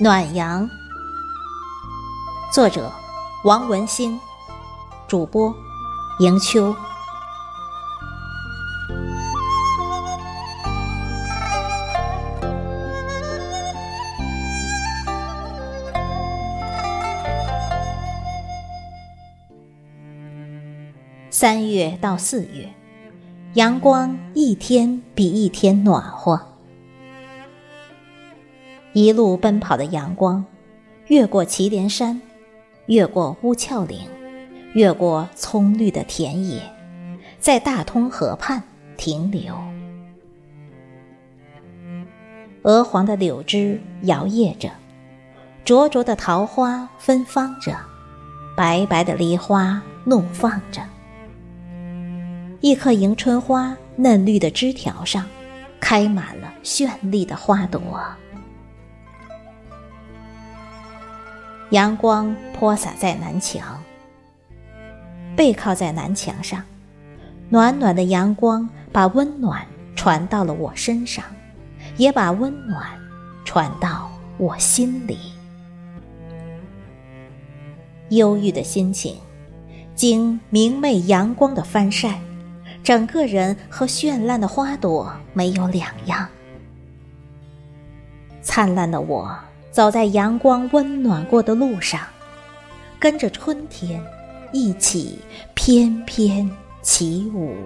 暖阳，作者王文兴，主播迎秋。三月到四月，阳光一天比一天暖和。一路奔跑的阳光，越过祁连山，越过乌鞘岭，越过葱绿的田野，在大通河畔停留。鹅黄的柳枝摇曳着，灼灼的桃花芬芳着，白白的梨花怒放着。一棵迎春花嫩绿的枝条上，开满了绚丽的花朵。阳光泼洒在南墙，背靠在南墙上，暖暖的阳光把温暖传到了我身上，也把温暖传到我心里。忧郁的心情，经明媚阳光的翻晒，整个人和绚烂的花朵没有两样。灿烂的我。走在阳光温暖过的路上，跟着春天一起翩翩起舞。